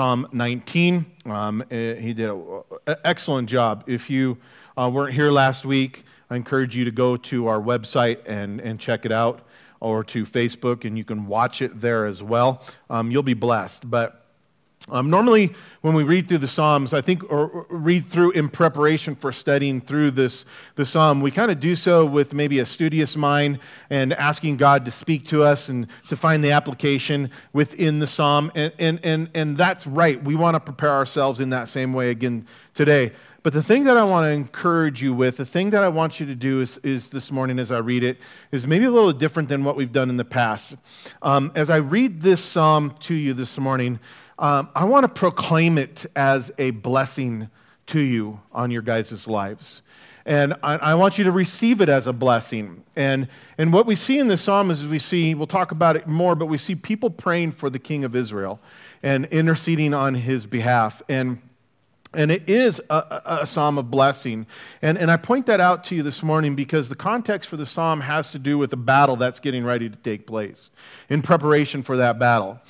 Psalm 19. Um, eh, he did an excellent job. If you uh, weren't here last week, I encourage you to go to our website and, and check it out, or to Facebook, and you can watch it there as well. Um, you'll be blessed. But um, normally, when we read through the Psalms, I think, or, read through in preparation for studying through this the Psalm, we kind of do so with maybe a studious mind and asking God to speak to us and to find the application within the Psalm. And, and, and, and that's right. We want to prepare ourselves in that same way again today. But the thing that I want to encourage you with, the thing that I want you to do is, is this morning as I read it, is maybe a little different than what we've done in the past. Um, as I read this psalm to you this morning, um, I want to proclaim it as a blessing to you on your guys' lives. And I, I, want you to receive it as a blessing. And, and what we see in this psalm is we see, we'll talk about it more, but we see people praying for the king of Israel and interceding on his behalf. And, and it is a, a, a psalm of blessing. And, and I point that out to you this morning because the context for the psalm has to do with the battle that's getting ready to take place in preparation for that battle.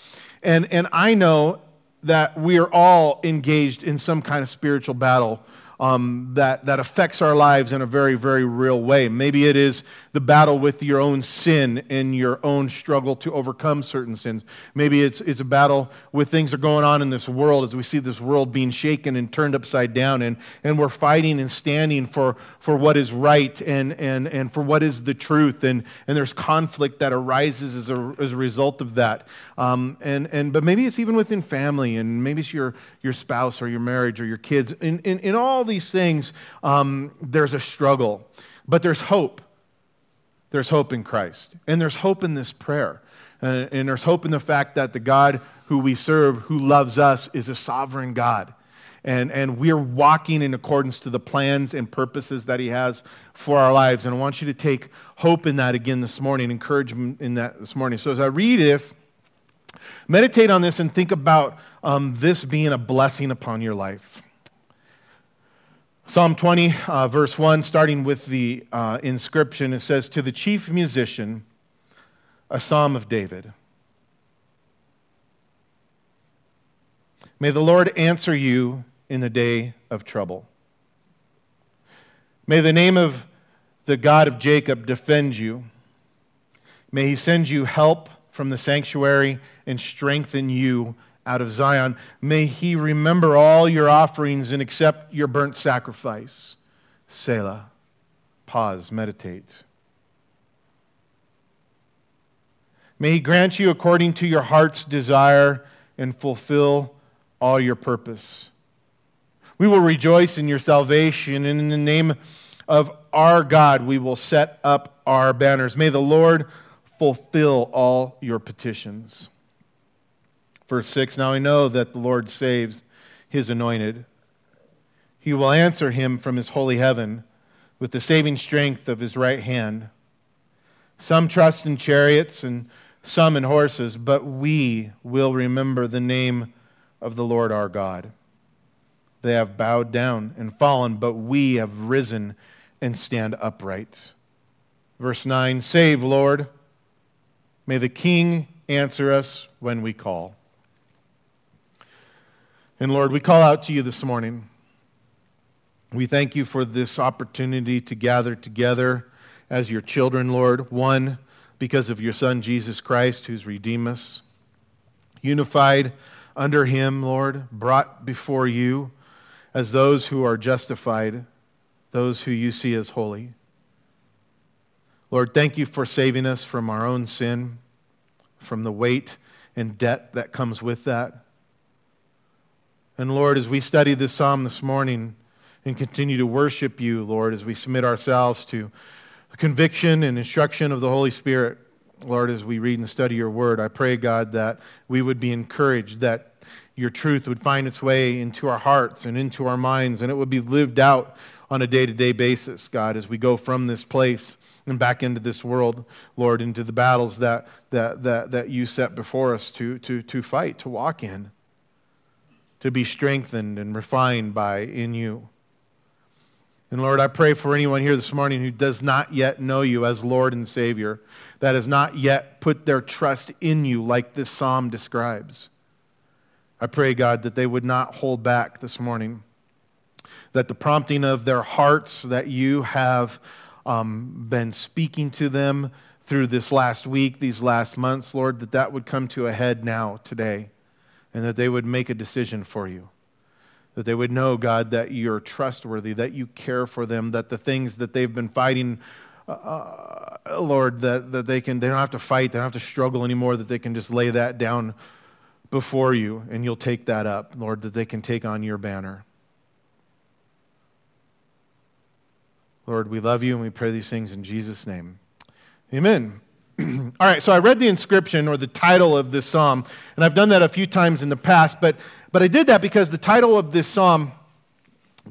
And, and I know that we are all engaged in some kind of spiritual battle um, that, that affects our lives in a very, very real way. Maybe it is the battle with your own sin and your own struggle to overcome certain sins. Maybe it's, it's a battle with things that are going on in this world as we see this world being shaken and turned upside down, and, and we're fighting and standing for, for what is right and, and, and for what is the truth, and, and there's conflict that arises as a, as a result of that. Um, and, and, but maybe it's even within family, and maybe it's your, your spouse or your marriage or your kids. In, in, in all these things, um, there's a struggle, but there's hope. There's hope in Christ. And there's hope in this prayer. Uh, and there's hope in the fact that the God who we serve, who loves us, is a sovereign God. And, and we're walking in accordance to the plans and purposes that He has for our lives. And I want you to take hope in that again this morning, encouragement in that this morning. So as I read this, meditate on this and think about um, this being a blessing upon your life. Psalm 20, uh, verse 1, starting with the uh, inscription, it says, To the chief musician, a psalm of David. May the Lord answer you in the day of trouble. May the name of the God of Jacob defend you. May he send you help from the sanctuary and strengthen you out of Zion. May he remember all your offerings and accept your burnt sacrifice. Selah. Pause, meditate. May he grant you according to your heart's desire and fulfill all your purpose. We will rejoice in your salvation, and in the name of our God, we will set up our banners. May the Lord fulfill all your petitions. Verse 6 Now I know that the Lord saves his anointed. He will answer him from his holy heaven with the saving strength of his right hand. Some trust in chariots and some in horses, but we will remember the name of the Lord our God. They have bowed down and fallen, but we have risen and stand upright. Verse 9 Save, Lord. May the King answer us when we call. And Lord, we call out to you this morning. We thank you for this opportunity to gather together as your children, Lord. One, because of your Son, Jesus Christ, who's redeemed us. Unified under him, Lord, brought before you as those who are justified, those who you see as holy. Lord, thank you for saving us from our own sin, from the weight and debt that comes with that. And Lord, as we study this psalm this morning and continue to worship you, Lord, as we submit ourselves to the conviction and instruction of the Holy Spirit, Lord, as we read and study your word, I pray, God, that we would be encouraged, that your truth would find its way into our hearts and into our minds, and it would be lived out on a day to day basis, God, as we go from this place and back into this world, Lord, into the battles that, that, that, that you set before us to, to, to fight, to walk in to be strengthened and refined by in you. And Lord, I pray for anyone here this morning who does not yet know you as Lord and Savior, that has not yet put their trust in you like this psalm describes. I pray, God, that they would not hold back this morning, that the prompting of their hearts that you have um, been speaking to them through this last week, these last months, Lord, that that would come to a head now, today, and that they would make a decision for you. That they would know, God, that you're trustworthy, that you care for them, that the things that they've been fighting uh, uh, Lord, that, that they can they don't have to fight, they don't have to struggle anymore, that they can just lay that down before you and you'll take that up, Lord, that they can take on your banner. Lord, we love you and we pray these things in Jesus' name. Amen. All right, so I read the inscription or the title of this psalm, and I've done that a few times in the past, but, but I did that because the title of this psalm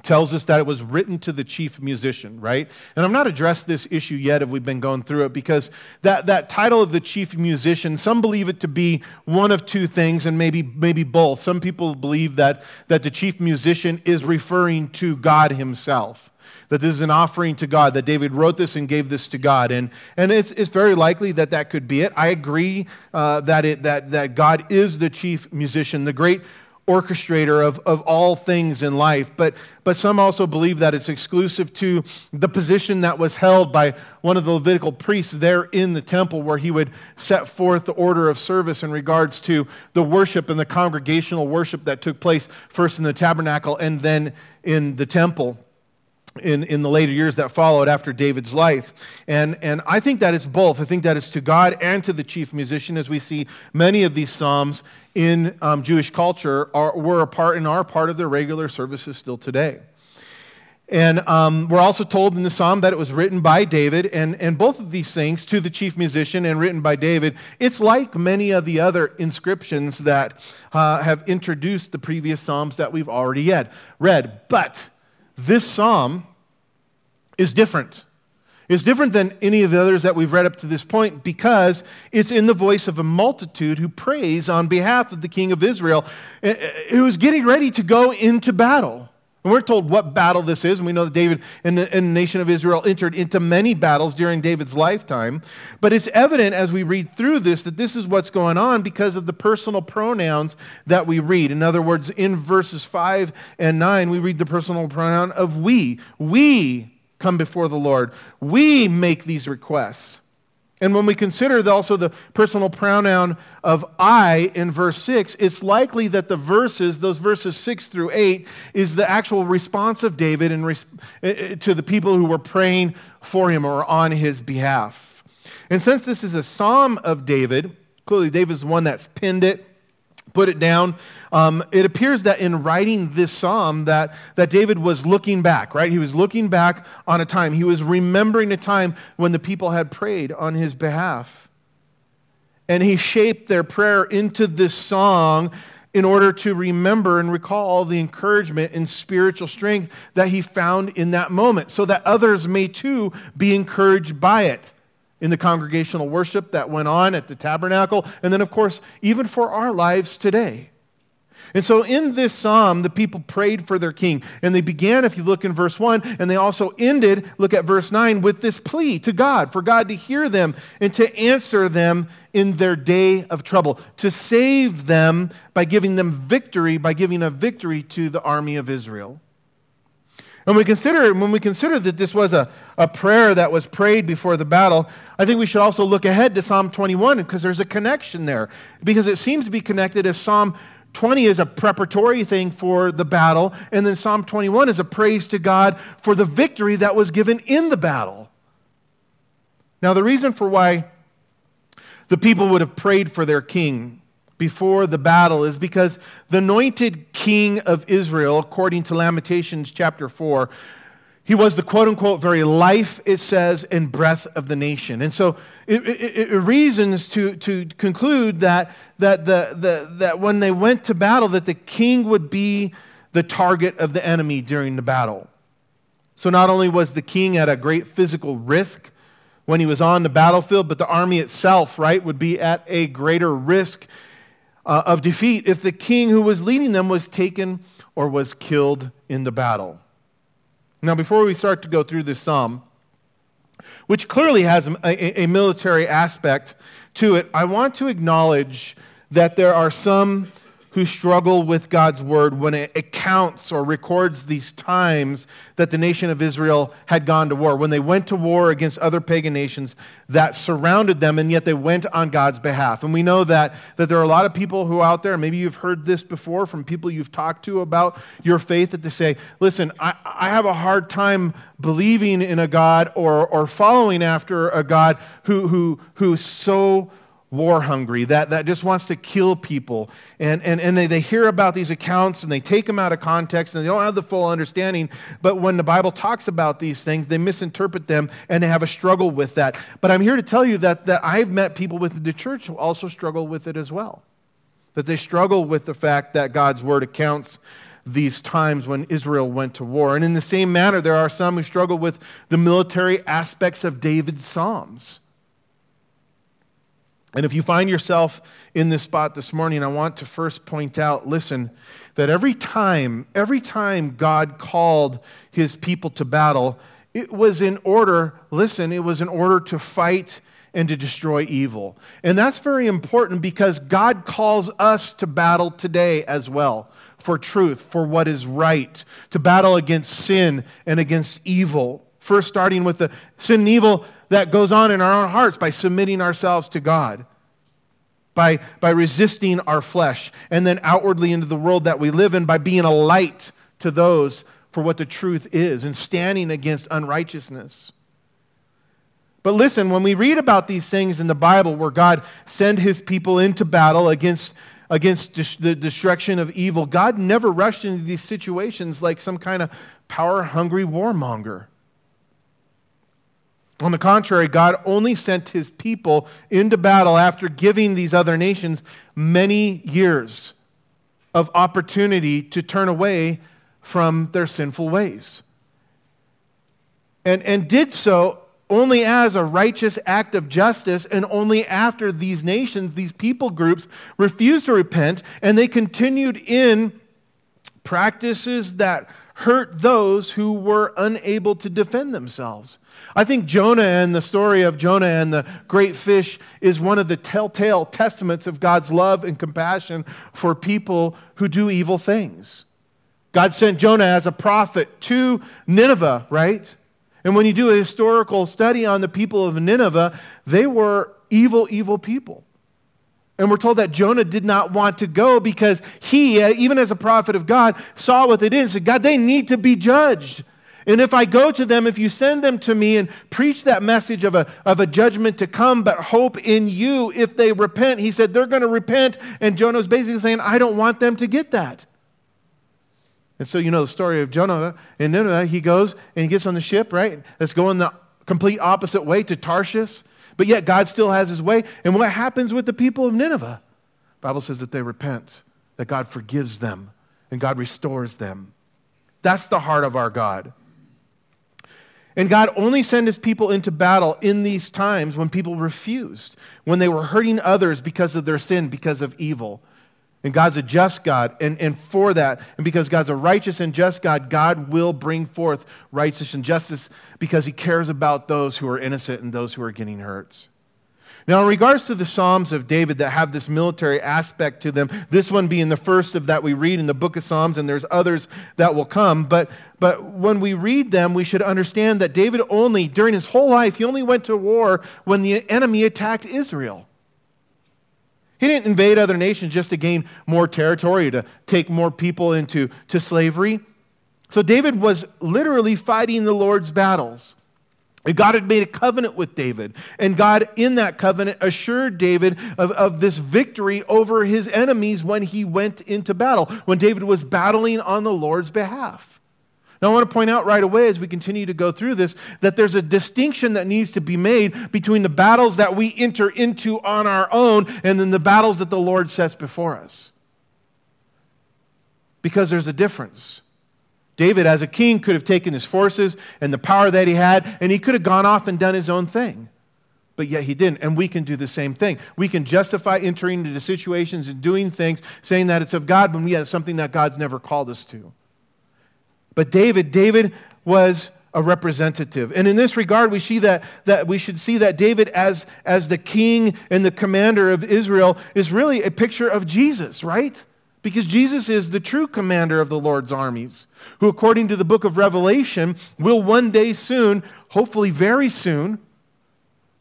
tells us that it was written to the chief musician, right? And I've not addressed this issue yet if we've been going through it because that, that title of the chief musician, some believe it to be one of two things and maybe, maybe both. Some people believe that, that the chief musician is referring to God himself. That this is an offering to God, that David wrote this and gave this to God. And, and it's, it's very likely that that could be it. I agree uh, that, it, that, that God is the chief musician. The great orchestrator of, of all things in life. But, but some also believe that it's exclusive to the position that was held by one of the Levitical priests there in the temple, where he would set forth the order of service in regards to the worship and the congregational worship that took place first in the tabernacle and then in the temple in, in the later years that followed after David's life. And, and I think that it's both. I think that it's to God and to the chief musician, as we see many of these psalms in um, Jewish culture are, were a part and are part of their regular services still today. And um, we're also told in the psalm that it was written by David, and, and both of these things, to the chief musician and written by David, it's like many of the other inscriptions that uh, have introduced the previous psalms that we've already read. But this psalm is different. It's different than any of the others that we've read up to this point because it's in the voice of a multitude who prays on behalf of the king of Israel eh, eh, who is getting ready to go into battle. And we're told what battle this is, and we know that David and the, and the, nation of Israel entered into many battles during David's lifetime. But it's evident as we read through this that this is what's going on because of the personal pronouns that we read. In other words, in verses 5 and 9, we read the personal pronoun of we. We come before the Lord. We make these requests. And when we consider also the personal pronoun of I in verse 6, it's likely that the verses, those verses 6 through 8, is the actual response of David in res- eh, eh, to the people who were praying for him or on his behalf. And since this is a psalm of David, clearly David's the one that's penned it, put it down. Um, it appears that in writing this psalm that, that David was looking back, right? He was looking back on a time. He was remembering a time when the people had prayed on his behalf. And he shaped their prayer into this song in order to remember and recall the encouragement and spiritual strength that he found in that moment so that others may too be encouraged by it in the congregational worship that went on at the tabernacle, and then, of course, even for our lives today. And so in this psalm, the people prayed for their king. And they began, if you look in verse 1, and they also ended, look at verse 9, with this plea to God, for God to hear them and to answer them in their day of trouble, to save them by giving them victory, by giving a victory to the army of Israel. And we consider, when we consider that this was a, a prayer that was prayed before the battle, I think we should also look ahead to Psalm 21 because there's a connection there. Because it seems to be connected as Psalm 20 is a preparatory thing for the battle, and then Psalm 21 is a praise to God for the victory that was given in the battle. Now, the reason for why the people would have prayed for their king before the battle is because the anointed king of Israel, according to Lamentations chapter 4, he was the quote unquote very life, it says, and breath of the nation. And so it, it, it reasons to, to conclude that, that, the, the, that when they went to battle, that the king would be the target of the enemy during the battle. So not only was the king at a great physical risk when he was on the battlefield, but the army itself, right, would be at a greater risk uh, of defeat if the king who was leading them was taken or was killed in the battle. Now, before we start to go through this psalm, which clearly has a, a, military aspect to it, I want to acknowledge that there are some who struggle with God's word when it accounts or records these times that the nation of Israel had gone to war, when they went to war against other pagan nations that surrounded them, and yet they went on God's behalf. And we know that, that there are a lot of people who out there, maybe you've heard this before from people you've talked to about your faith, that they say, listen, I, I have a hard time believing in a God or, or following after a God who, who, who's so war hungry, that, that just wants to kill people. And, and, and they, they hear about these accounts and they take them out of context and they don't have the full understanding. But when the Bible talks about these things, they misinterpret them and they have a struggle with that. But I'm here to tell you that, that I've met people within the church who also struggle with it as well. That they struggle with the fact that God's word accounts these times when Israel went to war. And in the same manner, there are some who struggle with the military aspects of David's Psalms. And if you find yourself in this spot this morning, I want to first point out listen, that every time, every time God called his people to battle, it was in order, listen, it was in order to fight and to destroy evil. And that's very important because God calls us to battle today as well for truth, for what is right, to battle against sin and against evil. First, starting with the sin and evil that goes on in our own hearts by submitting ourselves to God, by, by resisting our flesh, and then outwardly into the world that we live in by being a light to those for what the truth is and standing against unrighteousness. But listen, when we read about these things in the Bible where God sent his people into battle against, against the destruction of evil, God never rushed into these situations like some kind of power hungry warmonger. On the contrary, God only sent his people into battle after giving these other nations many years of opportunity to turn away from their sinful ways. And, and did so only as a righteous act of justice, and only after these nations, these people groups, refused to repent and they continued in practices that hurt those who were unable to defend themselves. I think Jonah and the story of Jonah and the great fish is one of the telltale testaments of God's love and compassion for people who do evil things. God sent Jonah as a prophet to Nineveh, right? And when you do a historical study on the people of Nineveh, they were evil, evil people. And we're told that Jonah did not want to go because he, uh, even as a prophet of God, saw what they did and said, God, they need to be judged. And if I go to them, if you send them to me and preach that message of a, of a judgment to come, but hope in you, if they repent, he said, they're going to repent. And Jonah was basically saying, I don't want them to get that. And so, you know the story of Jonah in Nineveh. He goes and he gets on the ship, right? That's going the complete opposite way to Tarshish. But yet, God still has his way. And what happens with the people of Nineveh? The Bible says that they repent, that God forgives them, and God restores them. That's the heart of our God. And God only sent his people into battle in these times when people refused, when they were hurting others because of their sin, because of evil. And God's a just God. And, and for that, and because God's a righteous and just God, God will bring forth righteousness and justice because he cares about those who are innocent and those who are getting hurt. Now, in regards to the Psalms of David that have this military aspect to them, this one being the first of that we read in the book of Psalms, and there's others that will come, but, but when we read them, we should understand that David only, during his whole life, he only went to war when the enemy attacked Israel. He didn't invade other nations just to gain more territory, to take more people into to slavery. So David was literally fighting the Lord's battles. God had made a covenant with David, and God, in that covenant, assured David of, of this victory over his enemies when he went into battle, when David was battling on the Lord's behalf. Now, I want to point out right away as we continue to go through this that there's a distinction that needs to be made between the battles that we enter into on our own and then the battles that the Lord sets before us. Because there's a difference. David, as a king, could have taken his forces and the power that he had, and he could have gone off and done his own thing. But yet he didn't. And we can do the same thing. We can justify entering into situations and doing things, saying that it's of God, when yet it's something that God's never called us to. But David, David was a representative. And in this regard, we see that, that we should see that David as, as the king and the commander of Israel is really a picture of Jesus, right? Because Jesus is the true commander of the Lord's armies, who, according to the book of Revelation, will one day soon, hopefully very soon,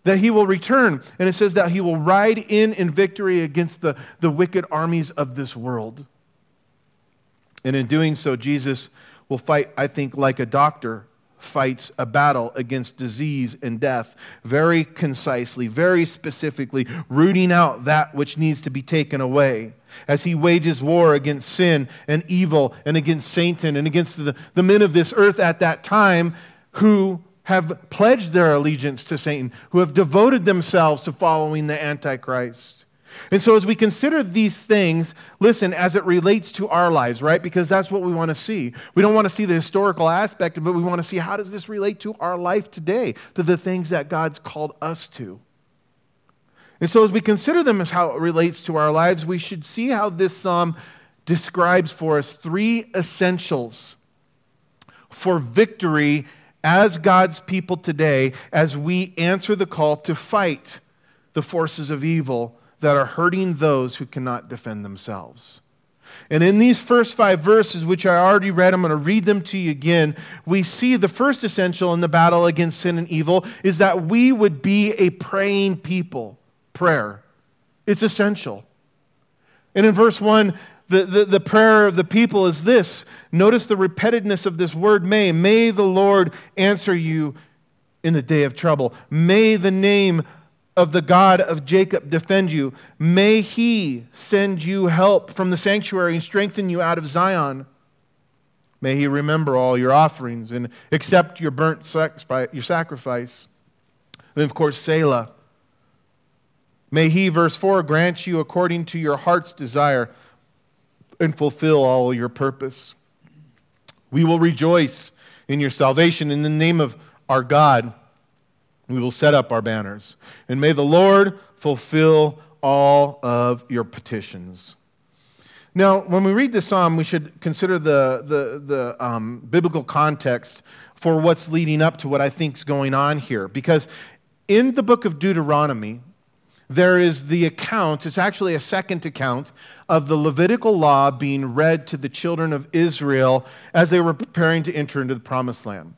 that he will return. And it says that he will ride in in victory against the, the wicked armies of this world. And in doing so, Jesus will fight, I think, like a doctor fights a battle against disease and death very concisely, very specifically, rooting out that which needs to be taken away. As he wages war against sin and evil and against Satan and against the, the men of this earth at that time who have pledged their allegiance to Satan, who have devoted themselves to following the Antichrist. And so, as we consider these things, listen, as it relates to our lives, right? Because that's what we want to see. We don't want to see the historical aspect of it. But we want to see how does this relate to our life today, to the things that God's called us to. And so, as we consider them as how it relates to our lives, we should see how this psalm describes for us three essentials for victory as God's people today as we answer the call to fight the forces of evil that are hurting those who cannot defend themselves. And in these first five verses, which I already read, I'm going to read them to you again. We see the first essential in the battle against sin and evil is that we would be a praying people. Prayer. It's essential. And in verse 1, the, the, the, prayer of the people is this. Notice the repetitiveness of this word may. May the Lord answer you in the day of trouble. May the name of the God of Jacob defend you. May he send you help from the sanctuary and strengthen you out of Zion. May he remember all your offerings and accept your burnt sacrifice. And of course, Selah. May he, verse 4, grant you according to your heart's desire and fulfill all your purpose. We will rejoice in your salvation in the name of our God. We will set up our banners. And may the Lord fulfill all of your petitions. Now, when we read this psalm, we should consider the, the, the um, biblical context for what's leading up to what I think is going on here. Because in the book of Deuteronomy, there is the account, it's actually a second account, of the Levitical law being read to the children of Israel as they were preparing to enter into the promised land.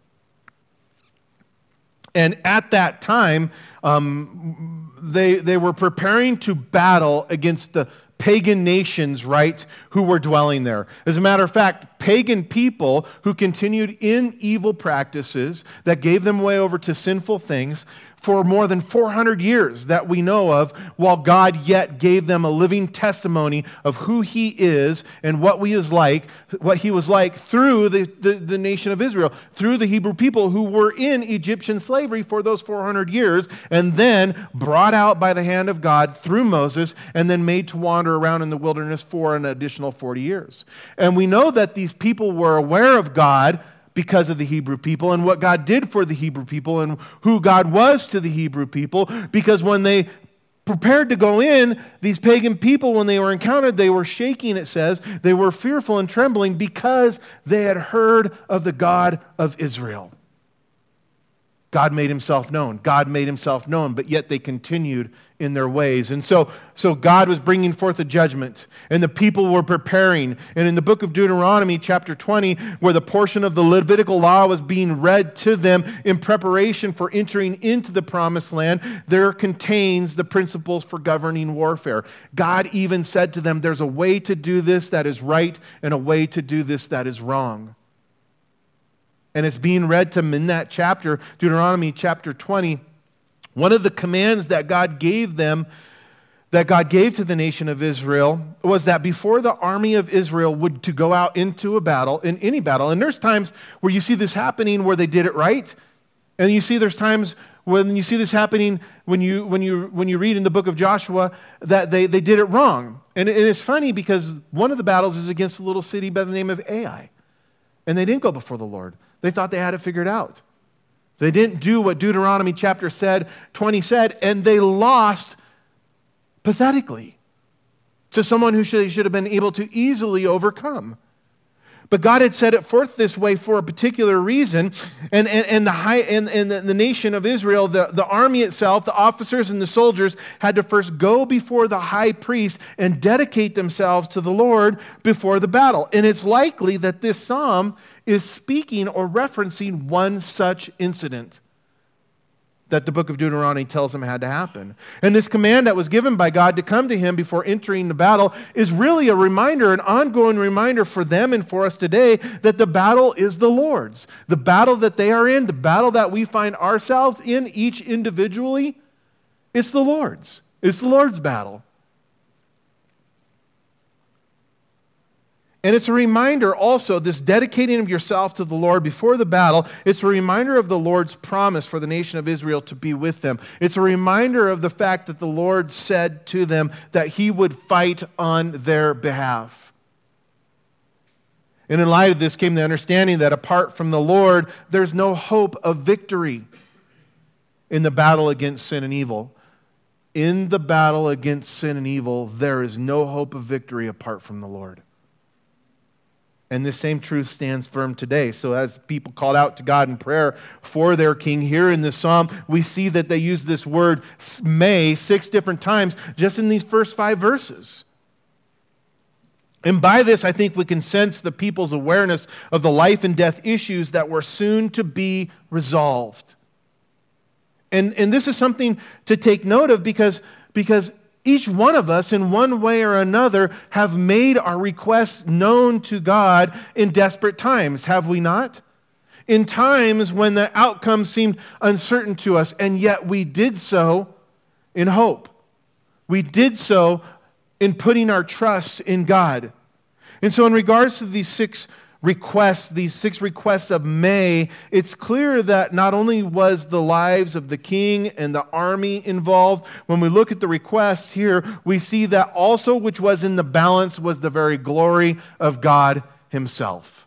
And at that time, um, they, they were preparing to battle against the pagan nations, right, who were dwelling there. As a matter of fact, pagan people who continued in evil practices that gave them way over to sinful things for more than 400 years that we know of, while God yet gave them a living testimony of who He is and what we is like, what He was like through the, the, the nation of Israel, through the Hebrew people who were in Egyptian slavery for those 400 years, and then brought out by the hand of God through Moses, and then made to wander around in the wilderness for an additional 40 years. And we know that these people were aware of God because of the Hebrew people and what God did for the Hebrew people and who God was to the Hebrew people. Because when they prepared to go in, these pagan people, when they were encountered, they were shaking, it says. They were fearful and trembling because they had heard of the God of Israel. God made himself known. God made himself known, but yet they continued in their ways. And so, so God was bringing forth a judgment, and the people were preparing. And in the book of Deuteronomy, chapter 20, where the portion of the Levitical law was being read to them in preparation for entering into the promised land, there contains the principles for governing warfare. God even said to them, There's a way to do this that is right, and a way to do this that is wrong. And it's being read to them in that chapter, Deuteronomy chapter 20 one of the commands that God gave them, that God gave to the nation of Israel, was that before the army of Israel would to go out into a battle, in any battle, and there's times where you see this happening where they did it right, and you see there's times when you see this happening when you when you when you read in the book of Joshua that they, they did it wrong. And, and it's funny because one of the battles is against a little city by the name of Ai. And they didn't go before the Lord. They thought they had it figured out. They didn't do what Deuteronomy chapter said, 20 said, and they lost pathetically to someone who should, should have been able to easily overcome. But God had set it forth this way for a particular reason. And, and, and, the, high, and, and the, the nation of Israel, the, the army itself, the officers and the soldiers, had to first go before the high priest and dedicate themselves to the Lord before the battle. And it's likely that this psalm is speaking or referencing one such incident that the book of Deuteronomy tells him had to happen. And this command that was given by God to come to him before entering the battle is really a reminder, an ongoing reminder for them and for us today that the battle is the Lord's. The battle that they are in, the battle that we find ourselves in each individually, it's the Lord's. It's the Lord's battle. And it's a reminder also, this dedicating of yourself to the Lord before the battle, it's a reminder of the Lord's promise for the nation of Israel to be with them. It's a reminder of the fact that the Lord said to them that he would fight on their behalf. And in light of this came the understanding that apart from the Lord, there's no hope of victory in the battle against sin and evil. In the battle against sin and evil, there is no hope of victory apart from the Lord. And this same truth stands firm today. So, as people called out to God in prayer for their king here in this psalm, we see that they use this word may six different times just in these first five verses. And by this, I think we can sense the people's awareness of the life and death issues that were soon to be resolved. And, and this is something to take note of because, because each one of us, in one way or another, have made our requests known to God in desperate times, have we not? In times when the outcome seemed uncertain to us, and yet we did so in hope. We did so in putting our trust in God. And so, in regards to these six requests, these six requests of May, it's clear that not only was the lives of the king and the army involved, when we look at the request here, we see that also which was in the balance was the very glory of God himself.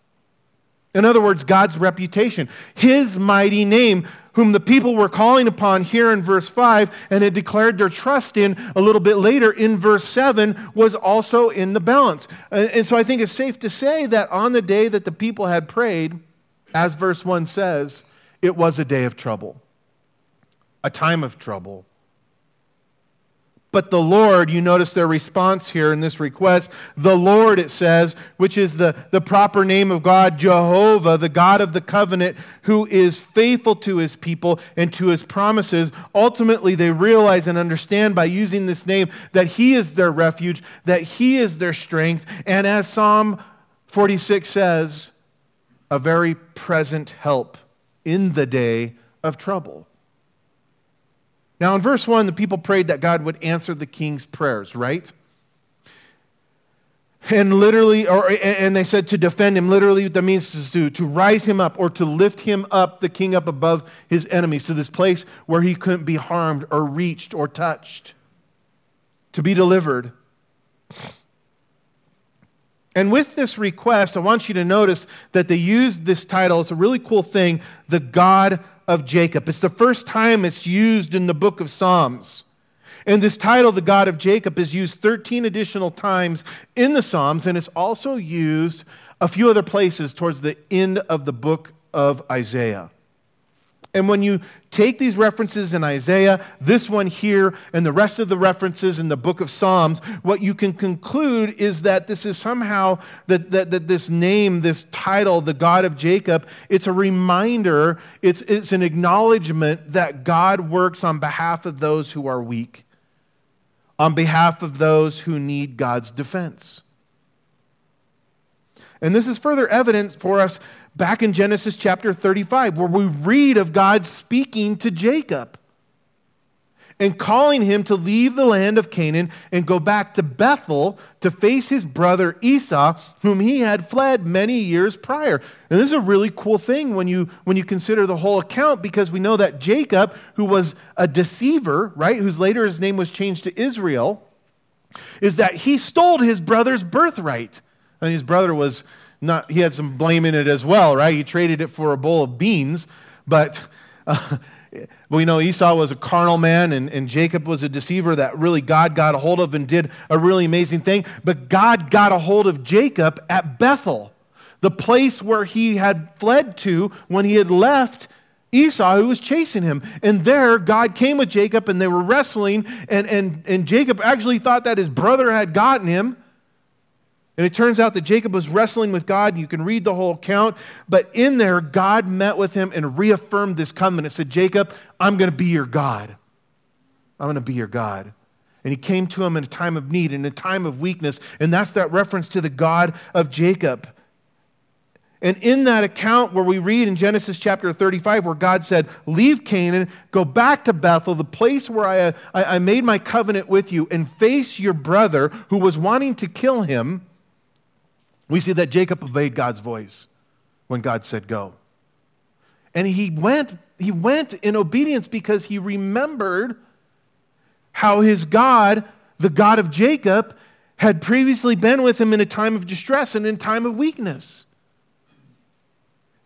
In other words, God's reputation, his mighty name whom the people were calling upon here in verse 5 and had declared their trust in a little bit later in verse 7 was also in the balance. And so I think it's safe to say that on the day that the people had prayed, as verse 1 says, it was a day of trouble, a time of trouble. But the Lord, you notice their response here in this request. The Lord, it says, which is the, the proper name of God, Jehovah, the God of the covenant, who is faithful to his people and to his promises. Ultimately, they realize and understand by using this name that he is their refuge, that he is their strength. And as Psalm 46 says, a very present help in the day of trouble. Now, in verse 1, the people prayed that God would answer the king's prayers, right? And literally, or, and they said to defend him, literally, what that means is to, to rise him up or to lift him up, the king up above his enemies, to this place where he couldn't be harmed or reached or touched, to be delivered. And with this request, I want you to notice that they used this title. It's a really cool thing the God of Jacob. It's the first time it's used in the book of Psalms. And this title, The God of Jacob, is used 13 additional times in the Psalms, and it's also used a few other places towards the end of the book of Isaiah. And when you take these references in Isaiah, this one here, and the rest of the references in the book of Psalms, what you can conclude is that this is somehow that, that, that this name, this title, the God of Jacob, it's a reminder, it's, it's an acknowledgement that God works on behalf of those who are weak, on behalf of those who need God's defense. And this is further evidence for us back in Genesis chapter 35, where we read of God speaking to Jacob and calling him to leave the land of Canaan and go back to Bethel to face his brother Esau, whom he had fled many years prior. And this is a really cool thing when you, when you consider the whole account because we know that Jacob, who was a deceiver, right, whose later his name was changed to Israel, is that he stole his brother's birthright. And his brother was not, he had some blame in it as well, right? He traded it for a bowl of beans, but uh, we know Esau was a carnal man and, and Jacob was a deceiver that really God got a hold of and did a really amazing thing. But God got a hold of Jacob at Bethel. the place where he had fled to when he had left Esau, who was chasing him. And there, God came with Jacob, and they were wrestling, and, and, and Jacob actually thought that his brother had gotten him. And it turns out that Jacob was wrestling with God. You can read the whole account. But in there, God met with him and reaffirmed this covenant. It Said, Jacob, I'm going to be your God. I'm going to be your God. And he came to him in a time of need, in a time of weakness. And that's that reference to the God of Jacob. And in that account where we read in Genesis chapter 35, where God said, Leave Canaan, go back to Bethel, the place where I, I, I, made my covenant with you, and face your brother who was wanting to kill him, we see that Jacob obeyed God's voice when God said, Go. And he went, he went in obedience because he remembered how his God, the God of Jacob, had previously been with him in a time of distress and in time of weakness.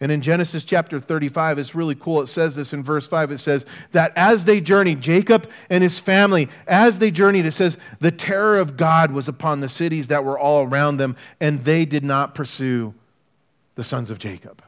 And in Genesis chapter 35, it's really cool. It says this in verse 5. It says that as they journeyed, Jacob and his family, as they journeyed, it says, the terror of God was upon the cities that were all around them, and they did not pursue the sons of Jacob.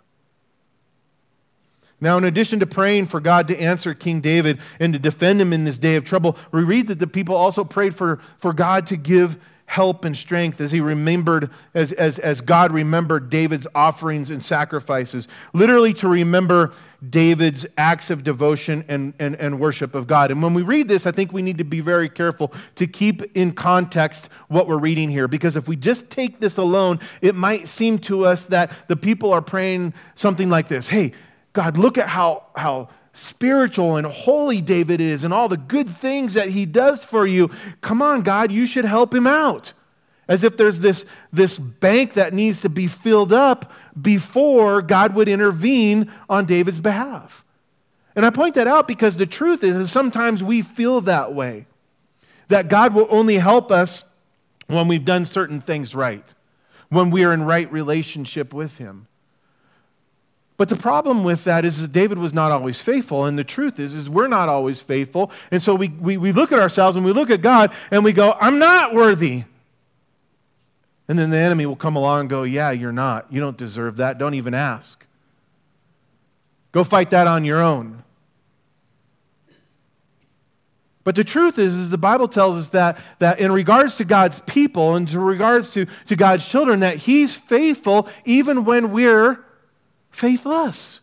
Now, in addition to praying for God to answer King David and to defend him in this day of trouble, we read that the people also prayed for, for God to give help and strength as he remembered, as, as, as God remembered David's offerings and sacrifices, literally to remember David's acts of devotion and, and, and worship of God. And when we read this, I think we need to be very careful to keep in context what we're reading here, because if we just take this alone, it might seem to us that the people are praying something like this. Hey, God, look at how, how spiritual and holy David is and all the good things that he does for you. Come on, God, you should help him out. As if there's this, this bank that needs to be filled up before God would intervene on David's behalf. And I point that out because the truth is, is sometimes we feel that way. That God will only help us when we've done certain things right, when we are in right relationship with Him. But the problem with that is that David was not always faithful. And the truth is, is we're not always faithful. And so we, we, we look at ourselves and we look at God and we go, I'm not worthy. And then the enemy will come along and go, Yeah, you're not. You don't deserve that. Don't even ask. Go fight that on your own. But the truth is, is the Bible tells us that, that in regards to God's people and in regards to, to God's children, that He's faithful even when we're faithless.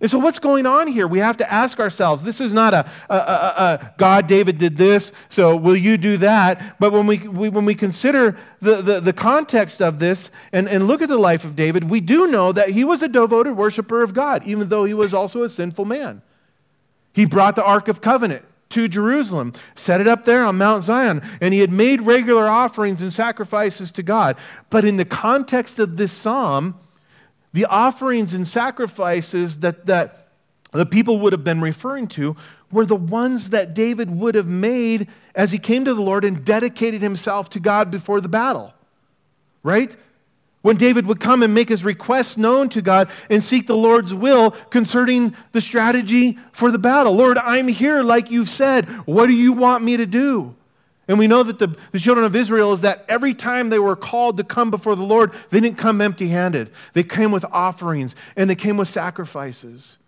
And so, what's going on here? We have to ask ourselves this is not a, a, a, a, God, David did this, so will you do that? But when we, we when we consider the, the, the, context of this and, and look at the life of David, we do know that he was a devoted worshiper of God, even though he was also a sinful man. He brought the Ark of Covenant to Jerusalem, set it up there on Mount Zion, and he had made regular offerings and sacrifices to God. But in the context of this psalm, the offerings and sacrifices that, that the people would have been referring to were the ones that David would have made as he came to the Lord and dedicated himself to God before the battle. Right? When David would come and make his requests known to God and seek the Lord's will concerning the strategy for the battle. Lord, I'm here like you've said. What do you want me to do? And we know that the, the children of Israel is that every time they were called to come before the Lord, they didn't come empty handed. They came with offerings and they came with sacrifices.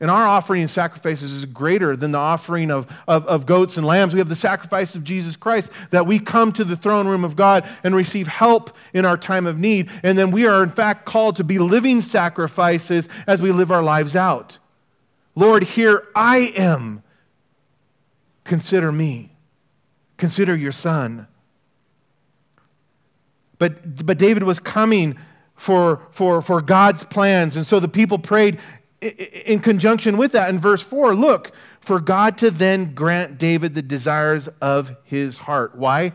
And our offering and sacrifices is greater than the offering of, of, of, goats and lambs. We have the sacrifice of Jesus Christ that we come to the throne room of God and receive help in our time of need. And then we are, in fact, called to be living sacrifices as we live our lives out. Lord, here I am. Consider me. Consider your son. But, but David was coming for, for, for God's plans. And so the people prayed in conjunction with that. In verse 4, look, for God to then grant David the desires of his heart. Why?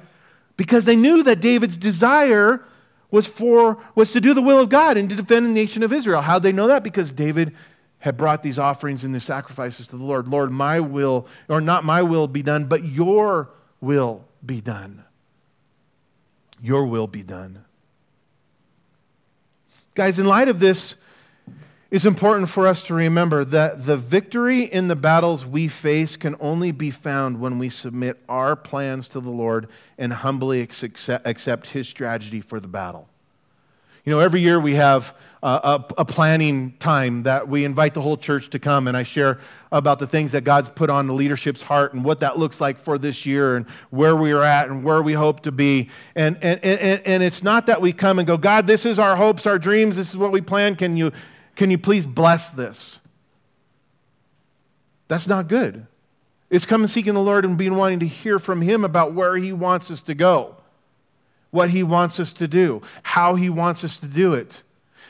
Because they knew that David's desire was for was to do the will of God and to defend the nation of Israel. How'd they know that? Because David had brought these offerings and these sacrifices to the Lord. Lord, my will, or not my will be done, but your will be done. Your will be done. Guys, in light of this, it's important for us to remember that the victory in the battles we face can only be found when we submit our plans to the Lord and humbly accept His strategy for the battle. You know, every year we have a, a, planning time that we invite the whole church to come, and I share about the things that God's put on the leadership's heart and what that looks like for this year and where we are at and where we hope to be. And, and, and, and it's not that we come and go, God, this is our hopes, our dreams, this is what we plan. Can you, can you please bless this? That's not good. It's coming seeking the Lord and being wanting to hear from Him about where He wants us to go, what He wants us to do, how He wants us to do it.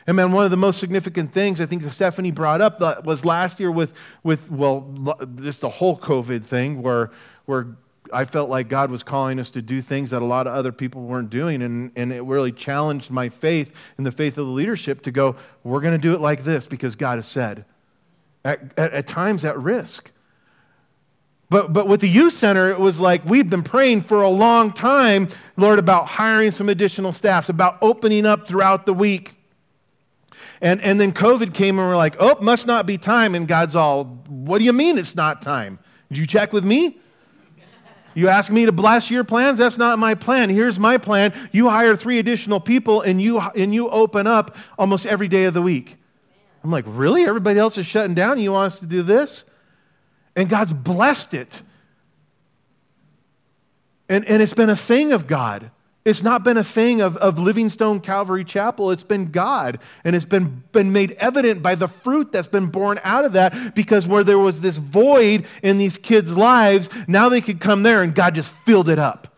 And man, one of the most significant things I think Stephanie brought up was last year with, with well, just the whole COVID thing where, where I felt like God was calling us to do things that a lot of other people weren't doing. And, and it really challenged my faith and the faith of the leadership to go, we're going to do it like this because God has said. At, at, at times at risk. But, but with the youth center, it was like we've been praying for a long time, Lord, about hiring some additional staffs, about opening up throughout the week. And, and then COVID came and we're like, oh, must not be time. And God's all, what do you mean it's not time? Did you check with me? You ask me to bless your plans? That's not my plan. Here's my plan. You hire three additional people and you, and you open up almost every day of the week. I'm like, really? Everybody else is shutting down. You want us to do this? And God's blessed it. And, and it's been a thing of God. It's not been a thing of, of Livingstone Calvary Chapel. It's been God. And it's been, been made evident by the fruit that's been born out of that because where there was this void in these kids' lives, now they could come there and God just filled it up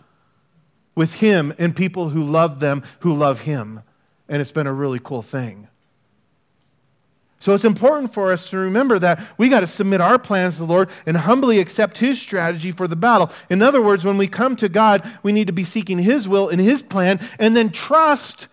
with Him and people who love them, who love Him. And it's been a really cool thing. So it's important for us to remember that we got to submit our plans to the Lord and humbly accept His strategy for the battle. In other words, when we come to God, we need to be seeking His will and His plan and then trust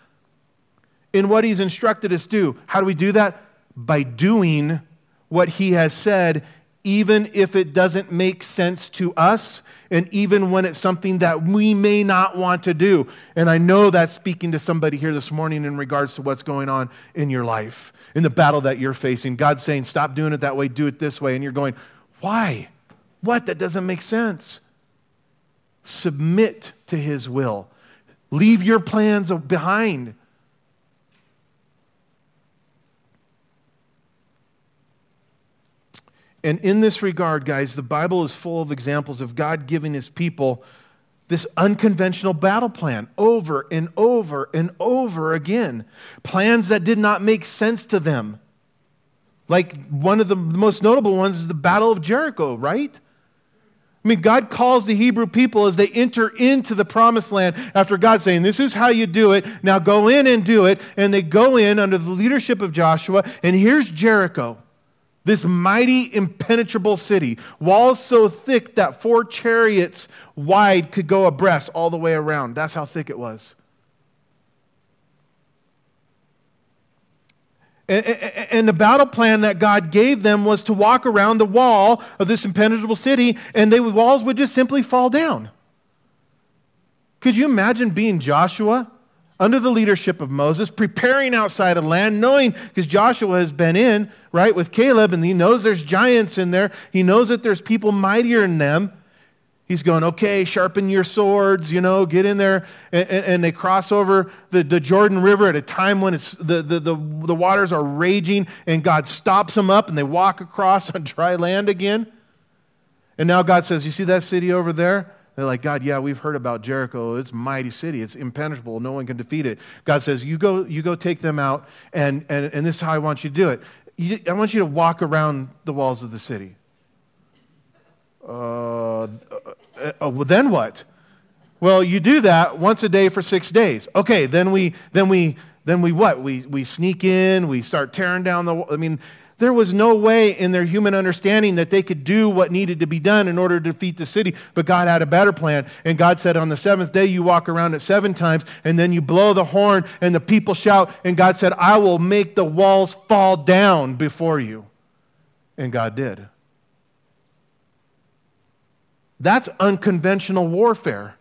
in what He's instructed us to do. How do we do that? By doing what He has said, even if it doesn't make sense to us and even when it's something that we may not want to do. And I know that's speaking to somebody here this morning in regards to what's going on in your life in the battle that you're facing. God's saying, stop doing it that way, do it this way. And you're going, why? What? That doesn't make sense. Submit to His will, leave your plans behind. And in this regard, guys, the Bible is full of examples of God giving His people this unconventional battle plan over and over and over again. Plans that did not make sense to them. Like one of the most notable ones is the Battle of Jericho, right? I mean, God calls the Hebrew people as they enter into the promised land after God saying, This is how you do it. Now go in and do it. And they go in under the leadership of Joshua. And here's Jericho. This mighty, impenetrable city, walls so thick that four chariots wide could go abreast all the way around. That's how thick it was. And, the battle plan that God gave them was to walk around the wall of this impenetrable city, and the walls would just simply fall down. Could you imagine being Joshua under the leadership of Moses, preparing outside of land, knowing because Joshua has been in, right, with Caleb, and he knows there's giants in there. He knows that there's people mightier than them. He's going, okay, sharpen your swords, you know, get in there. And, and, and they cross over the, the Jordan River at a time when it's, the, the, the, the waters are raging, and God stops them up, and they walk across on dry land again. And now God says, You see that city over there? They're like, God, yeah, we've heard about Jericho. It's a mighty city. It's impenetrable. No one can defeat it. God says, you go, you go take them out, and, and, and this is how I want you to do it. You, I want you to walk around the walls of the city. Uh, uh, uh, well, then what? Well, you do that once a day for six days. Okay, then we, then we, then we what? We, we sneak in, we start tearing down the, I mean, there was no way in their human understanding that they could do what needed to be done in order to defeat the city, but God had a better plan. And God said, On the seventh day, you walk around it seven times, and then you blow the horn, and the people shout. And God said, I will make the walls fall down before you. And God did. That's unconventional warfare.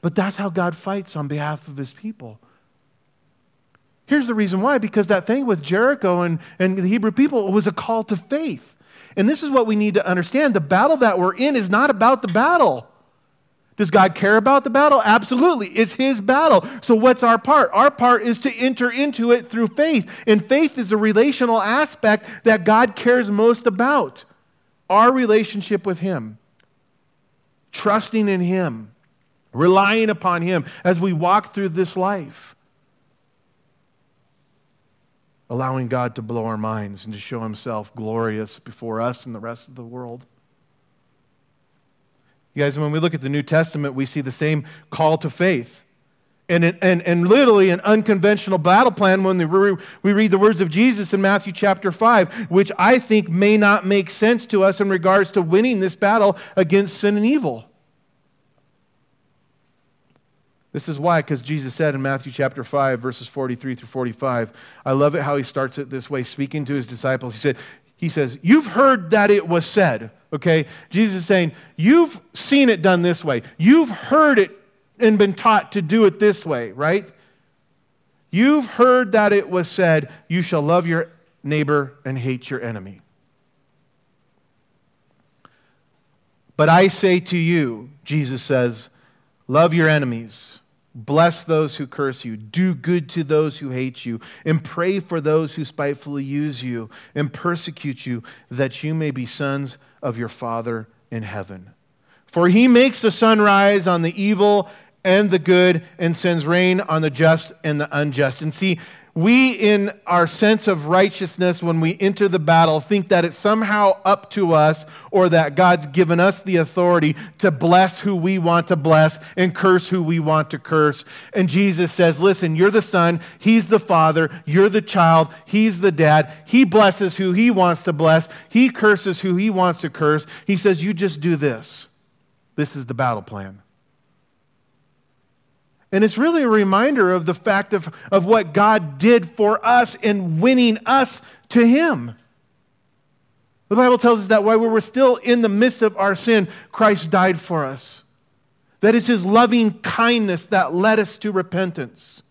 But that's how God fights on behalf of his people. Here's the reason why because that thing with Jericho and, and the Hebrew people was a call to faith. And this is what we need to understand the battle that we're in is not about the battle. Does God care about the battle? Absolutely. It's His battle. So, what's our part? Our part is to enter into it through faith. And faith is a relational aspect that God cares most about our relationship with Him, trusting in Him, relying upon Him as we walk through this life, allowing God to blow our minds and to show Himself glorious before us and the rest of the world. You guys, when we look at the New Testament, we see the same call to faith. And, and, and literally an unconventional battle plan when we, we read the words of Jesus in Matthew chapter 5, which I think may not make sense to us in regards to winning this battle against sin and evil. This is why, because Jesus said in Matthew chapter 5, verses 43 through 45, I love it how he starts it this way, speaking to his disciples. He said, He says, You've heard that it was said. Okay? Jesus is saying, You've seen it done this way. You've heard it and been taught to do it this way, right? You've heard that it was said, You shall love your neighbor and hate your enemy. But I say to you, Jesus says, love your enemies. Bless those who curse you. Do good to those who hate you. And pray for those who spitefully use you and persecute you, that you may be sons of your Father in heaven. For he makes the sun rise on the evil and the good and sends rain on the just and the unjust. And see, we, in our sense of righteousness, when we enter the battle, think that it's somehow up to us or that God's given us the authority to bless who we want to bless and curse who we want to curse. And Jesus says, Listen, you're the son, he's the father, you're the child, he's the dad. He blesses who he wants to bless, he curses who he wants to curse. He says, You just do this. This is the battle plan. And it's really a reminder of the fact of, of what God did for us in winning us to Him. The Bible tells us that while we were still in the midst of our sin, Christ died for us. That is His loving kindness that led us to repentance.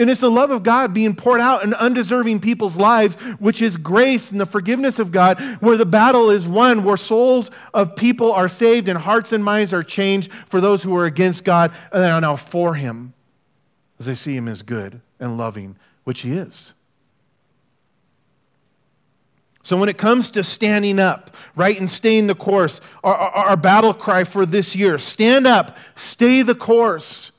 And it's the love of God being poured out in undeserving people's lives, which is grace and the forgiveness of God, where the battle is won, where souls of people are saved and hearts and minds are changed for those who are against God and are now for Him as they see Him as good and loving, which He is. So, when it comes to standing up, right, and staying the course, our, our, our battle cry for this year stand up, stay the course.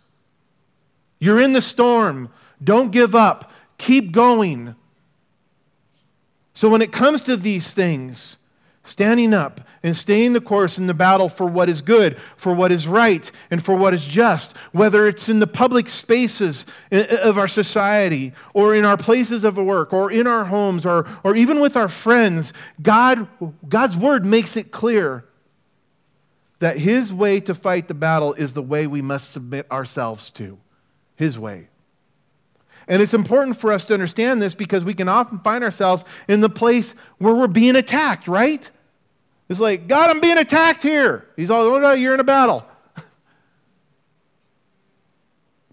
You're in the storm. Don't give up. Keep going. So, when it comes to these things, standing up and staying the course in the battle for what is good, for what is right, and for what is just, whether it's in the public spaces of our society, or in our places of work, or in our homes, or, or even with our friends, God, God's word makes it clear that His way to fight the battle is the way we must submit ourselves to. His way. And it's important for us to understand this because we can often find ourselves in the place where we're being attacked, right? It's like, God, I'm being attacked here. He's all, oh, no, you're in a battle.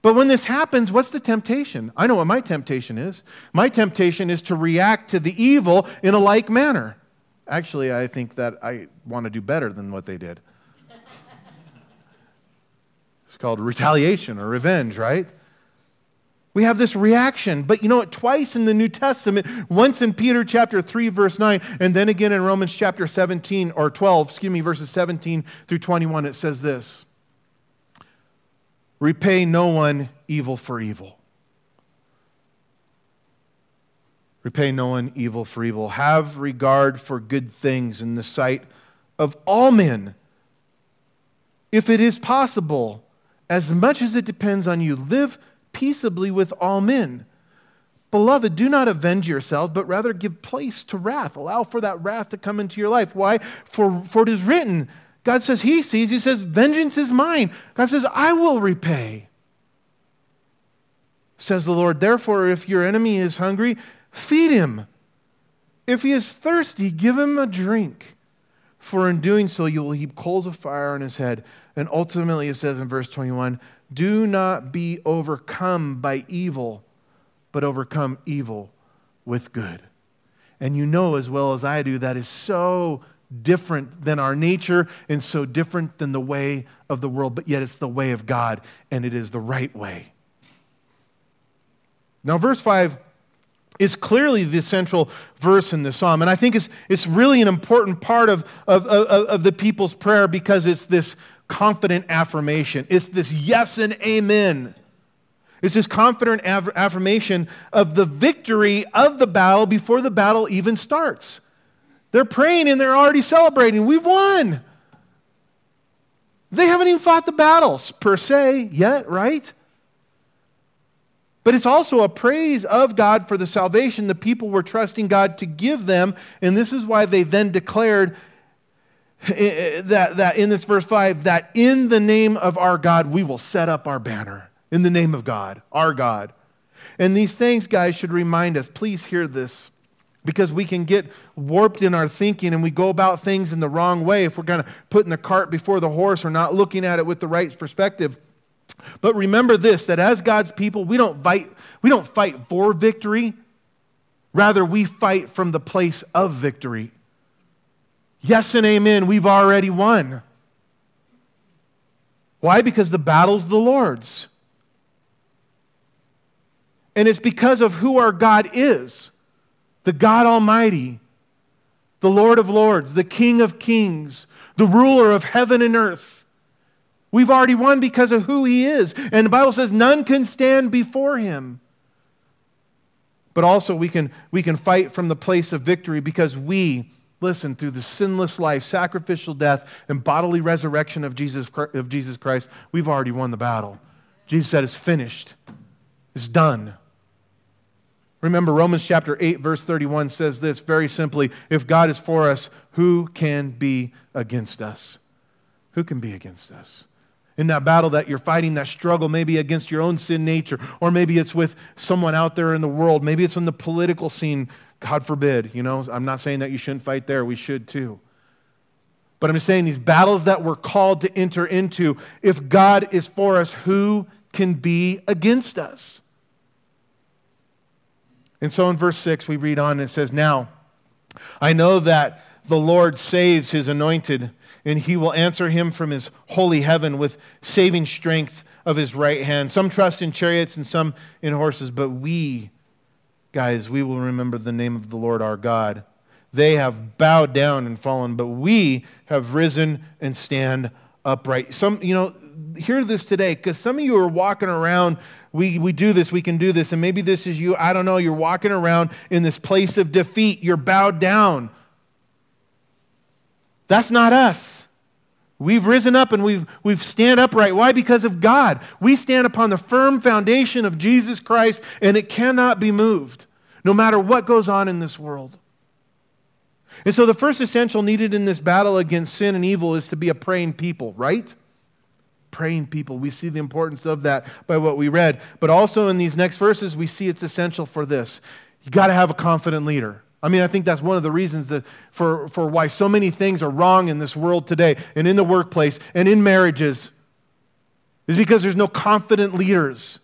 but when this happens, what's the temptation? I know what my temptation is. My temptation is to react to the evil in a like manner. Actually, I think that I want to do better than what they did. it's called retaliation or revenge, right? We have this reaction. But you know what? Twice in the New Testament, once in Peter chapter 3, verse 9, and then again in Romans chapter 17 or 12, excuse me, verses 17 through 21, it says this Repay no one evil for evil. Repay no one evil for evil. Have regard for good things in the sight of all men. If it is possible, as much as it depends on you, live peaceably with all men. Beloved, do not avenge yourselves, but rather give place to wrath. Allow for that wrath to come into your life. Why? For, for it is written, God says He sees, He says, Vengeance is mine. God says, I will repay. Says the Lord, therefore, if your enemy is hungry, feed him. If he is thirsty, give him a drink. For in doing so, you will heap coals of fire on his head. And ultimately, it says in verse 21 do not be overcome by evil, but overcome evil with good. And you know as well as I do that is so different than our nature and so different than the way of the world, but yet it's the way of God and it is the right way. Now, verse 5 is clearly the central verse in the psalm. And I think it's, it's really an important part of, of, of, of the people's prayer because it's this confident affirmation. It's this yes and amen. It's this confident affirmation of the victory of the battle before the battle even starts. They're praying and they're already celebrating. We've won. They haven't even fought the battles per se yet, right? But it's also a praise of God for the salvation the people were trusting God to give them. And this is why they then declared that, that in this verse 5 that in the name of our God we will set up our banner. In the name of God, our God. And these things, guys, should remind us please hear this because we can get warped in our thinking and we go about things in the wrong way if we're kind of putting the cart before the horse or not looking at it with the right perspective. But remember this that as God's people, we don't fight, we don't fight for victory. Rather, we fight from the place of victory. Yes and amen, we've already won. Why? Because the battle's the Lord's. And it's because of who our God is the God Almighty, the Lord of Lords, the King of Kings, the ruler of heaven and earth. We've already won because of who he is. And the Bible says none can stand before him. But also, we can, we can fight from the place of victory because we, listen, through the sinless life, sacrificial death, and bodily resurrection of Jesus, of Jesus Christ, we've already won the battle. Jesus said, It's finished, it's done. Remember, Romans chapter 8, verse 31 says this very simply If God is for us, who can be against us? Who can be against us? in that battle that you're fighting, that struggle, maybe against your own sin nature, or maybe it's with someone out there in the world, maybe it's in the political scene, God forbid. You know, I'm not saying that you shouldn't fight there, we should too. But I'm just saying these battles that we're called to enter into, if God is for us, who can be against us? And so in verse 6, we read on and it says, Now, I know that the Lord saves his anointed and he will answer him from his holy heaven with saving strength of his right hand. Some trust in chariots and some in horses, but we, guys, we will remember the name of the Lord our God. They have bowed down and fallen, but we have risen and stand upright. Some, you know, hear this today because some of you are walking around. We, we do this, we can do this, and maybe this is you. I don't know. You're walking around in this place of defeat. You're bowed down. That's not us. We've risen up and we've, we've stand upright. Why? Because of God. We stand upon the firm foundation of Jesus Christ and it cannot be moved, no matter what goes on in this world. And so the first essential needed in this battle against sin and evil is to be a praying people, right? Praying people. We see the importance of that by what we read. But also in these next verses, we see it's essential for this. You got to have a confident leader. I mean, I think that's one of the reasons that for, for why so many things are wrong in this world today and in the workplace and in marriages is because there's no confident leaders,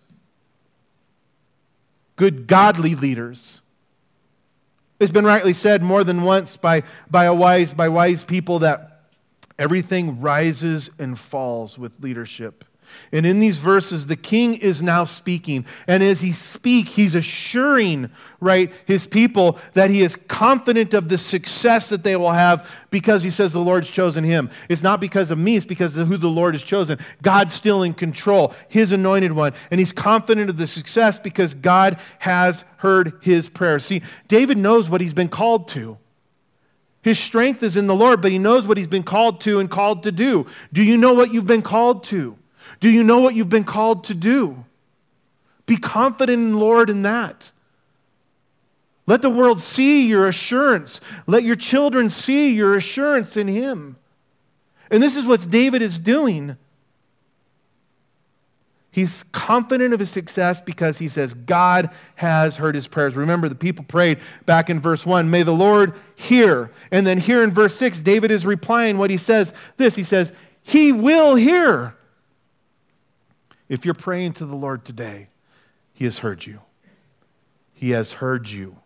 good, godly leaders. It's been rightly said more than once by, by, a wise, by wise people that everything rises and falls with leadership. And in these verses, the king is now speaking. And as he speaks, he's assuring, right, his people that he is confident of the success that they will have because he says the Lord's chosen him. It's not because of me, it's because of who the Lord has chosen. God's still in control, his anointed one. And he's confident of the success because God has heard his prayer. See, David knows what he's been called to. His strength is in the Lord, but he knows what he's been called to and called to do. Do you know what you've been called to? Do you know what you've been called to do? Be confident in Lord in that. Let the world see your assurance. Let your children see your assurance in Him. And this is what David is doing. He's confident of his success because he says, God has heard his prayers. Remember, the people prayed back in verse 1, May the Lord hear. And then here in verse 6, David is replying what he says this He says, He will hear. If you're praying to the Lord today, He has heard you. He has heard you,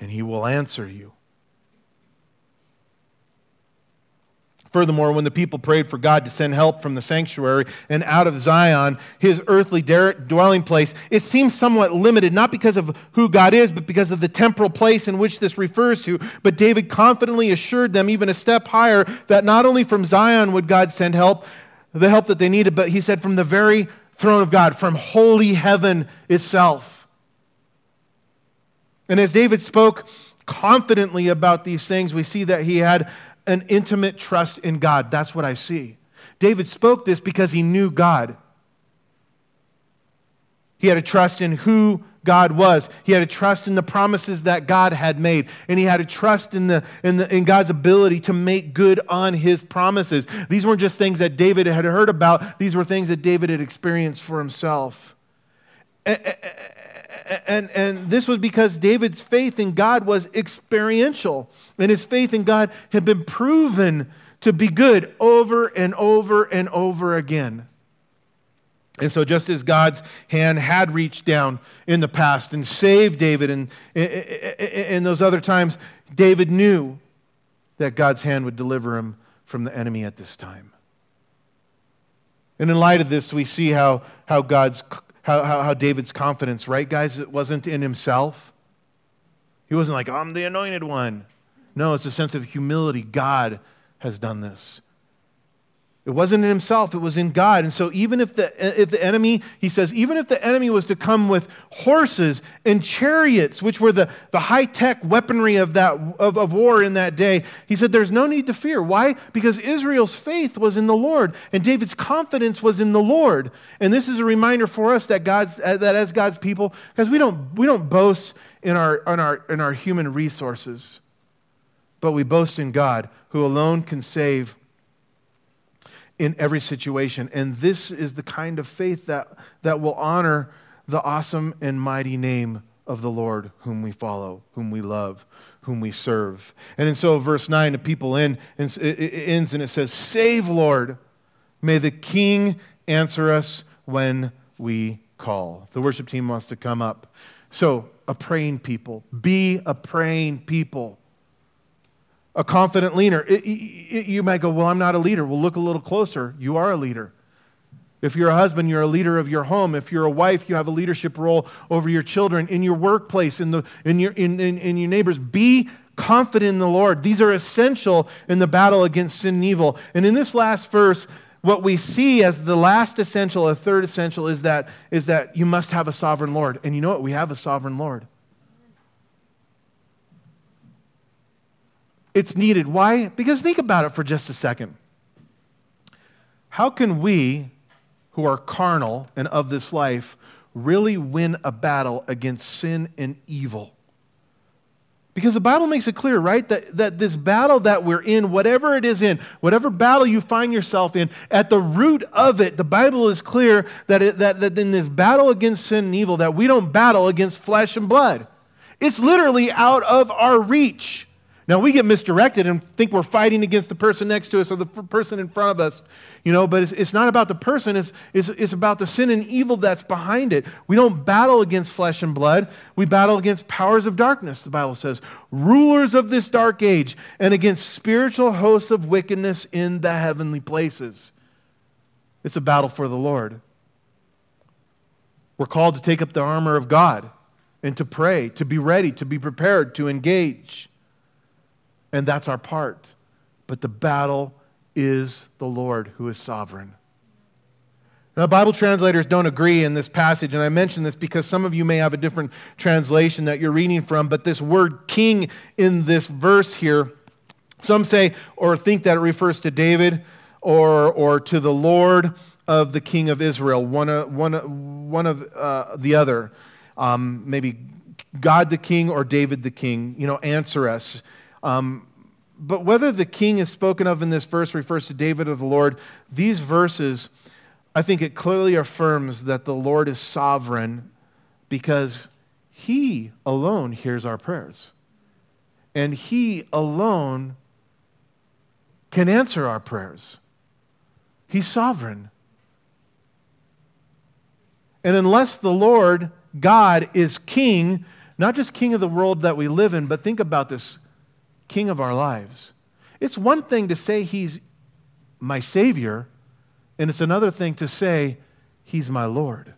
and He will answer you. Furthermore, when the people prayed for God to send help from the sanctuary and out of Zion, his earthly dwelling place, it seems somewhat limited, not because of who God is, but because of the temporal place in which this refers to. But David confidently assured them, even a step higher, that not only from Zion would God send help, the help that they needed, but he said from the very throne of God, from holy heaven itself. And as David spoke confidently about these things, we see that he had an intimate trust in God. That's what I see. David spoke this because he knew God. He had a trust in who God was. He had a trust in the promises that God had made. And he had a trust in, the, in, the, in God's ability to make good on his promises. These weren't just things that David had heard about, these were things that David had experienced for himself. And, and, and this was because David's faith in God was experiential, and his faith in God had been proven to be good over and over and over again. And so, just as God's hand had reached down in the past and saved David, and in those other times, David knew that God's hand would deliver him from the enemy at this time. And in light of this, we see how, how God's how, how, how David's confidence, right, guys? It wasn't in himself. He wasn't like, I'm the anointed one. No, it's a sense of humility. God has done this. It wasn't in himself, it was in God. And so, even if the, if the enemy, he says, even if the enemy was to come with horses and chariots, which were the, the high tech weaponry of, that, of, of war in that day, he said, there's no need to fear. Why? Because Israel's faith was in the Lord, and David's confidence was in the Lord. And this is a reminder for us that, God's, that as God's people, because we don't, we don't boast in our, in, our, in our human resources, but we boast in God, who alone can save in every situation. And this is the kind of faith that, that will honor the awesome and mighty name of the Lord, whom we follow, whom we love, whom we serve. And, so, verse 9, the people end, and it ends and it says, Save, Lord. May the King answer us when we call. The worship team wants to come up. So, a praying people. Be a praying people a confident leader. It, it, you might go, Well, I'm not a leader. Well, look a little closer. You are a leader. If you're a husband, you're a leader of your home. If you're a wife, you have a leadership role over your children, in your workplace, in, the, in, your, in, in, in your neighbors. Be confident in the Lord. These are essential in the battle against sin and evil. And in this last verse, what we see as the last essential, a third essential, is that, is that you must have a sovereign Lord. And you know what? We have a sovereign Lord. It's needed. Why? Because think about it for just a second. How can we, who are carnal and of this life, really win a battle against sin and evil? Because the Bible makes it clear, right? That, that this battle that we're in, whatever it is in, whatever battle you find yourself in, at the root of it, the Bible is clear that, it, that, that in this battle against sin and evil, that we don't battle against flesh and blood. It's literally out of our reach. Now, we get misdirected and think we're fighting against the person next to us or the person in front of us, you know, but it's, it's not about the person, it's, it's, it's about the sin and evil that's behind it. We don't battle against flesh and blood, we battle against powers of darkness, the Bible says, rulers of this dark age, and against spiritual hosts of wickedness in the heavenly places. It's a battle for the Lord. We're called to take up the armor of God and to pray, to be ready, to be prepared, to engage and that's our part. But the battle is the Lord who is sovereign. Now, Bible translators don't agree in this passage, and I mention this because some of you may have a different translation that you're reading from, but this word king in this verse here, some say or think that it refers to David or, or to the Lord of the king of Israel, one, of, one, one of uh, the other. Um, maybe God the king or David the king. You know, answer us. Um, but whether the king is spoken of in this verse refers to David or the Lord, these verses, I think it clearly affirms that the Lord is sovereign because he alone hears our prayers. And he alone can answer our prayers. He's sovereign. And unless the Lord God is king, not just king of the world that we live in, but think about this king of our lives. It's one thing to say he's my Savior, and it's another thing to say, He's my Lord.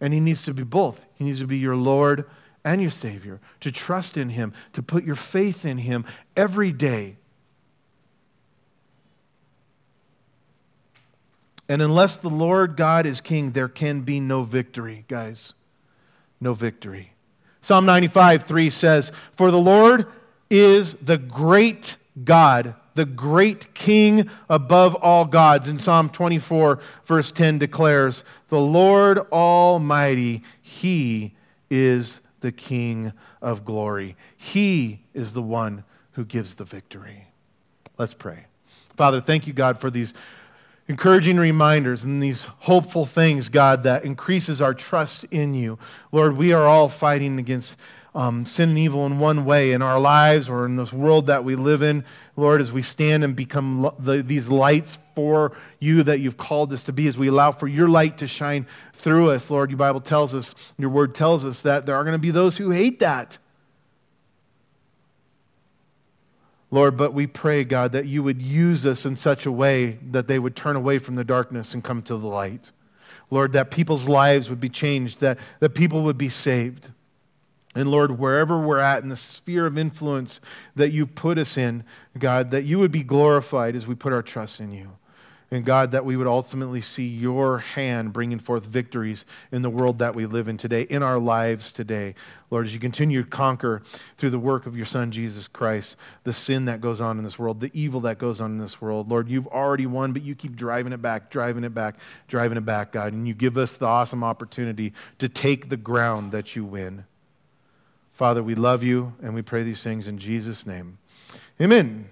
And He needs to be both. He needs to be your Lord and your Savior, to trust in Him, to put your faith in Him every day. And unless the Lord God is king, there can be no victory, guys. No victory. Psalm 95, 3 says, For the Lord is the great God, the great king above all gods. And Psalm 24, verse 10 declares, The Lord Almighty, He is the King of glory. He is the one who gives the victory. Let's pray. Father, thank you, God, for these encouraging reminders and these hopeful things, God, that increases our trust in you. Lord, we are all fighting against um, sin and evil in one way in our lives or in this world that we live in. Lord, as we stand and become the, these lights for you that you've called us to be, as we allow for your light to shine through us, Lord, your Bible tells us, your word tells us that there are going to be those who hate that. Lord, but we pray, God, that you would use us in such a way that they would turn away from the darkness and come to the light. Lord, that people's lives would be changed, that, that people would be saved. And Lord, wherever we're at in the sphere of influence that you put us in, God, that you would be glorified as we put our trust in you. And God, that we would ultimately see your hand bringing forth victories in the world that we live in today, in our lives today. Lord, as you continue to conquer through the work of your Son, Jesus Christ, the sin that goes on in this world, the evil that goes on in this world. Lord, you've already won, but you keep driving it back, driving it back, driving it back, God. And you give us the awesome opportunity to take the ground that you win. Father, we love you and we pray these things in Jesus' name. Amen.